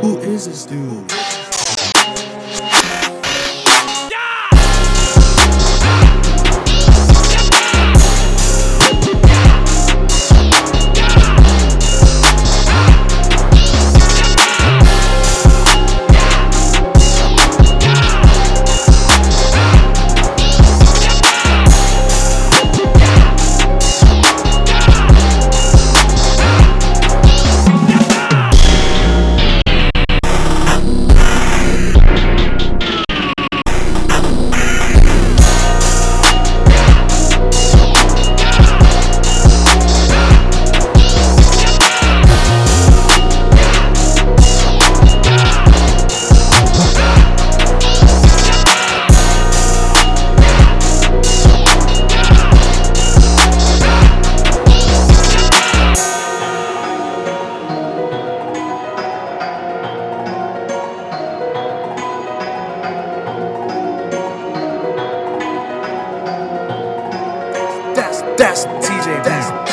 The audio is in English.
Who is this dude? That's TJ. That's